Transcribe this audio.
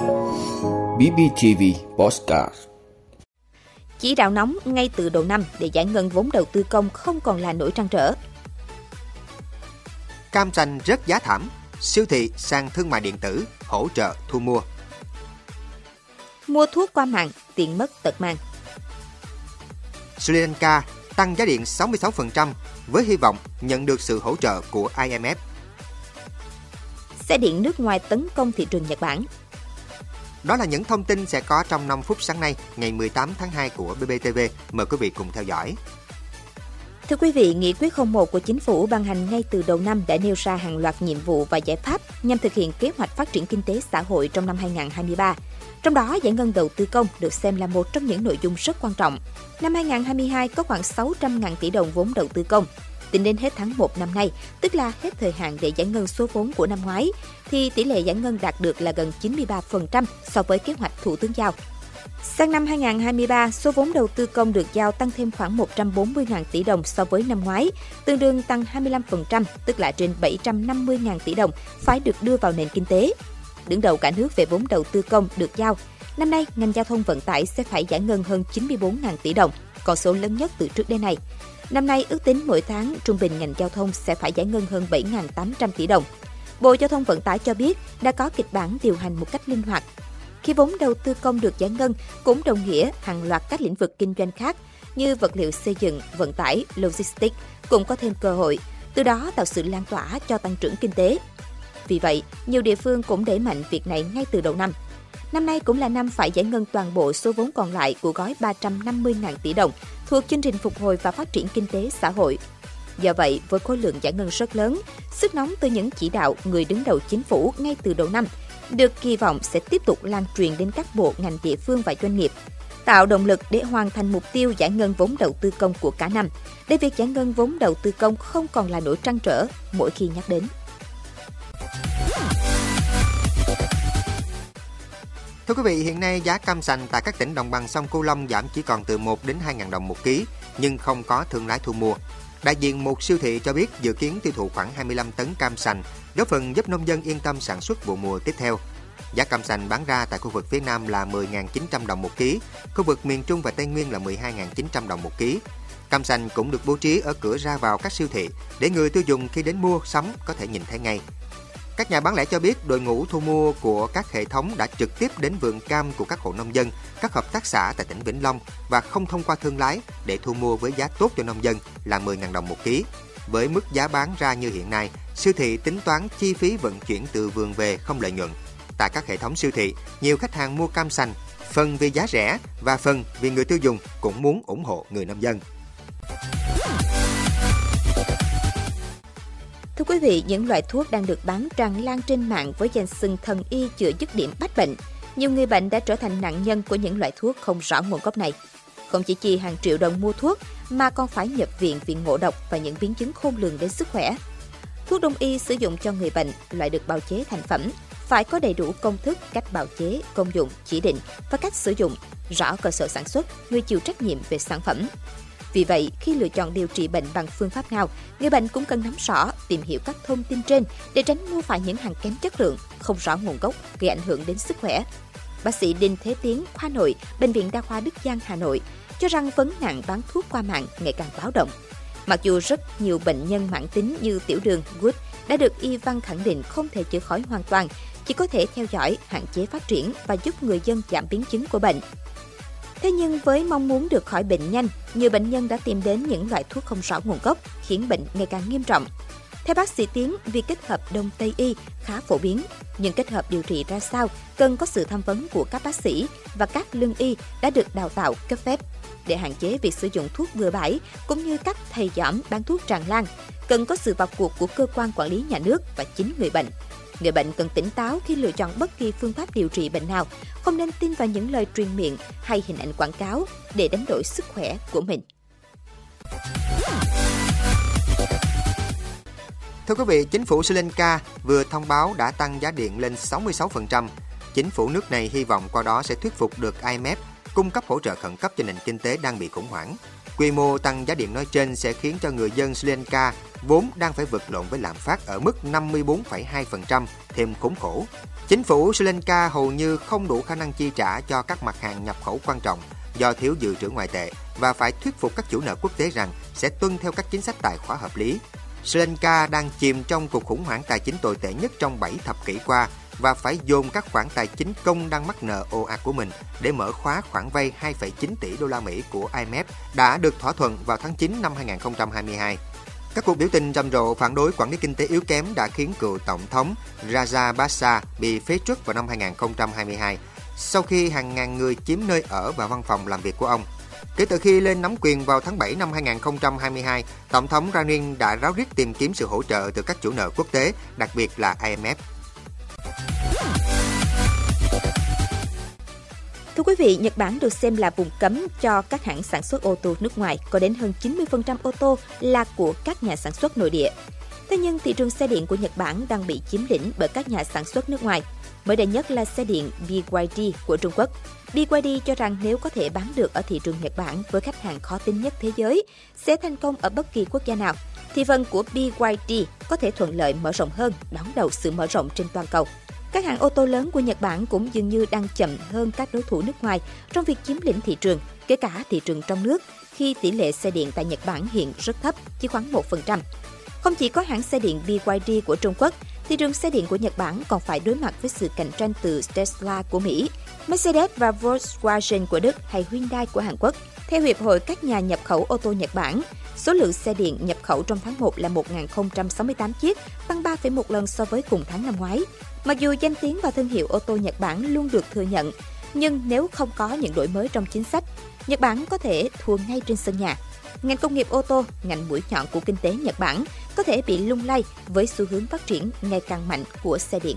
BBTV Postcard Chỉ đạo nóng ngay từ đầu năm để giải ngân vốn đầu tư công không còn là nỗi trăn trở. Cam sành rất giá thảm, siêu thị sang thương mại điện tử hỗ trợ thu mua. Mua thuốc qua mạng, tiền mất tật mang. Sri Lanka tăng giá điện 66% với hy vọng nhận được sự hỗ trợ của IMF. Xe điện nước ngoài tấn công thị trường Nhật Bản. Đó là những thông tin sẽ có trong 5 phút sáng nay, ngày 18 tháng 2 của BBTV. Mời quý vị cùng theo dõi. Thưa quý vị, Nghị quyết 01 của Chính phủ ban hành ngay từ đầu năm đã nêu ra hàng loạt nhiệm vụ và giải pháp nhằm thực hiện kế hoạch phát triển kinh tế xã hội trong năm 2023. Trong đó, giải ngân đầu tư công được xem là một trong những nội dung rất quan trọng. Năm 2022 có khoảng 600.000 tỷ đồng vốn đầu tư công. Tính đến hết tháng 1 năm nay, tức là hết thời hạn để giải ngân số vốn của năm ngoái, thì tỷ lệ giải ngân đạt được là gần 93% so với kế hoạch Thủ tướng giao. Sang năm 2023, số vốn đầu tư công được giao tăng thêm khoảng 140.000 tỷ đồng so với năm ngoái, tương đương tăng 25%, tức là trên 750.000 tỷ đồng phải được đưa vào nền kinh tế. Đứng đầu cả nước về vốn đầu tư công được giao, năm nay ngành giao thông vận tải sẽ phải giải ngân hơn 94.000 tỷ đồng, con số lớn nhất từ trước đến nay. Năm nay ước tính mỗi tháng trung bình ngành giao thông sẽ phải giải ngân hơn 7.800 tỷ đồng. Bộ Giao thông Vận tải cho biết đã có kịch bản điều hành một cách linh hoạt. Khi vốn đầu tư công được giải ngân cũng đồng nghĩa hàng loạt các lĩnh vực kinh doanh khác như vật liệu xây dựng, vận tải, logistics cũng có thêm cơ hội, từ đó tạo sự lan tỏa cho tăng trưởng kinh tế. Vì vậy, nhiều địa phương cũng đẩy mạnh việc này ngay từ đầu năm. Năm nay cũng là năm phải giải ngân toàn bộ số vốn còn lại của gói 350.000 tỷ đồng thuộc chương trình phục hồi và phát triển kinh tế xã hội. Do vậy, với khối lượng giải ngân rất lớn, sức nóng từ những chỉ đạo người đứng đầu chính phủ ngay từ đầu năm được kỳ vọng sẽ tiếp tục lan truyền đến các bộ ngành địa phương và doanh nghiệp, tạo động lực để hoàn thành mục tiêu giải ngân vốn đầu tư công của cả năm, để việc giải ngân vốn đầu tư công không còn là nỗi trăn trở mỗi khi nhắc đến. Thưa quý vị, hiện nay giá cam sành tại các tỉnh đồng bằng sông Cửu Long giảm chỉ còn từ 1 đến 2 ngàn đồng một ký, nhưng không có thương lái thu mua. Đại diện một siêu thị cho biết dự kiến tiêu thụ khoảng 25 tấn cam sành, góp phần giúp nông dân yên tâm sản xuất vụ mùa tiếp theo. Giá cam sành bán ra tại khu vực phía Nam là 10.900 đồng một ký, khu vực miền Trung và Tây Nguyên là 12.900 đồng một ký. Cam sành cũng được bố trí ở cửa ra vào các siêu thị để người tiêu dùng khi đến mua sắm có thể nhìn thấy ngay. Các nhà bán lẻ cho biết đội ngũ thu mua của các hệ thống đã trực tiếp đến vườn cam của các hộ nông dân, các hợp tác xã tại tỉnh Vĩnh Long và không thông qua thương lái để thu mua với giá tốt cho nông dân là 10.000 đồng một ký. Với mức giá bán ra như hiện nay, siêu thị tính toán chi phí vận chuyển từ vườn về không lợi nhuận. Tại các hệ thống siêu thị, nhiều khách hàng mua cam sành, phần vì giá rẻ và phần vì người tiêu dùng cũng muốn ủng hộ người nông dân. Quý vị, những loại thuốc đang được bán tràn lan trên mạng với danh xưng thần y chữa dứt điểm bách bệnh. Nhiều người bệnh đã trở thành nạn nhân của những loại thuốc không rõ nguồn gốc này. Không chỉ chi hàng triệu đồng mua thuốc mà còn phải nhập viện vì ngộ độc và những biến chứng khôn lường đến sức khỏe. Thuốc đông y sử dụng cho người bệnh loại được bào chế thành phẩm, phải có đầy đủ công thức, cách bào chế, công dụng, chỉ định và cách sử dụng, rõ cơ sở sản xuất, người chịu trách nhiệm về sản phẩm. Vì vậy, khi lựa chọn điều trị bệnh bằng phương pháp nào, người bệnh cũng cần nắm rõ, tìm hiểu các thông tin trên để tránh mua phải những hàng kém chất lượng, không rõ nguồn gốc, gây ảnh hưởng đến sức khỏe. Bác sĩ Đinh Thế Tiến, khoa nội, Bệnh viện Đa khoa Đức Giang, Hà Nội, cho rằng vấn nạn bán thuốc qua mạng ngày càng báo động. Mặc dù rất nhiều bệnh nhân mãn tính như tiểu đường, gút đã được y văn khẳng định không thể chữa khỏi hoàn toàn, chỉ có thể theo dõi, hạn chế phát triển và giúp người dân giảm biến chứng của bệnh. Thế nhưng với mong muốn được khỏi bệnh nhanh, nhiều bệnh nhân đã tìm đến những loại thuốc không rõ nguồn gốc, khiến bệnh ngày càng nghiêm trọng. Theo bác sĩ Tiến, việc kết hợp Đông Tây y khá phổ biến, nhưng kết hợp điều trị ra sao cần có sự tham vấn của các bác sĩ và các lương y đã được đào tạo cấp phép. Để hạn chế việc sử dụng thuốc bừa bãi cũng như các thầy giảm bán thuốc tràn lan, cần có sự vào cuộc của cơ quan quản lý nhà nước và chính người bệnh. Người bệnh cần tỉnh táo khi lựa chọn bất kỳ phương pháp điều trị bệnh nào, không nên tin vào những lời truyền miệng hay hình ảnh quảng cáo để đánh đổi sức khỏe của mình. Thưa quý vị, chính phủ Sri Lanka vừa thông báo đã tăng giá điện lên 66%. Chính phủ nước này hy vọng qua đó sẽ thuyết phục được IMF cung cấp hỗ trợ khẩn cấp cho nền kinh tế đang bị khủng hoảng. Quy mô tăng giá điện nói trên sẽ khiến cho người dân Sri Lanka vốn đang phải vật lộn với lạm phát ở mức 54,2% thêm khốn khổ. Chính phủ Sri Lanka hầu như không đủ khả năng chi trả cho các mặt hàng nhập khẩu quan trọng do thiếu dự trữ ngoại tệ và phải thuyết phục các chủ nợ quốc tế rằng sẽ tuân theo các chính sách tài khóa hợp lý. Sri Lanka đang chìm trong cuộc khủng hoảng tài chính tồi tệ nhất trong 7 thập kỷ qua và phải dồn các khoản tài chính công đang mắc nợ ồ ạt của mình để mở khóa khoản vay 2,9 tỷ đô la Mỹ của IMF đã được thỏa thuận vào tháng 9 năm 2022. Các cuộc biểu tình rầm rộ phản đối quản lý kinh tế yếu kém đã khiến cựu tổng thống Rajapaksa bị phế truất vào năm 2022 sau khi hàng ngàn người chiếm nơi ở và văn phòng làm việc của ông. Kể từ khi lên nắm quyền vào tháng 7 năm 2022, Tổng thống Ranin đã ráo riết tìm kiếm sự hỗ trợ từ các chủ nợ quốc tế, đặc biệt là IMF. Thưa quý vị, Nhật Bản được xem là vùng cấm cho các hãng sản xuất ô tô nước ngoài, có đến hơn 90% ô tô là của các nhà sản xuất nội địa. Thế nhưng thị trường xe điện của Nhật Bản đang bị chiếm lĩnh bởi các nhà sản xuất nước ngoài. Mới đây nhất là xe điện BYD của Trung Quốc. BYD cho rằng nếu có thể bán được ở thị trường Nhật Bản với khách hàng khó tính nhất thế giới, sẽ thành công ở bất kỳ quốc gia nào, thì phần của BYD có thể thuận lợi mở rộng hơn, đón đầu sự mở rộng trên toàn cầu. Các hãng ô tô lớn của Nhật Bản cũng dường như đang chậm hơn các đối thủ nước ngoài trong việc chiếm lĩnh thị trường, kể cả thị trường trong nước, khi tỷ lệ xe điện tại Nhật Bản hiện rất thấp, chỉ khoảng 1%. Không chỉ có hãng xe điện BYD của Trung Quốc, thị trường xe điện của Nhật Bản còn phải đối mặt với sự cạnh tranh từ Tesla của Mỹ, Mercedes và Volkswagen của Đức hay Hyundai của Hàn Quốc. Theo Hiệp hội các nhà nhập khẩu ô tô Nhật Bản, số lượng xe điện nhập khẩu trong tháng 1 là 1.068 chiếc, tăng 3,1 lần so với cùng tháng năm ngoái. Mặc dù danh tiếng và thương hiệu ô tô Nhật Bản luôn được thừa nhận, nhưng nếu không có những đổi mới trong chính sách, Nhật Bản có thể thua ngay trên sân nhà. Ngành công nghiệp ô tô, ngành mũi nhọn của kinh tế Nhật Bản, có thể bị lung lay với xu hướng phát triển ngày càng mạnh của xe điện.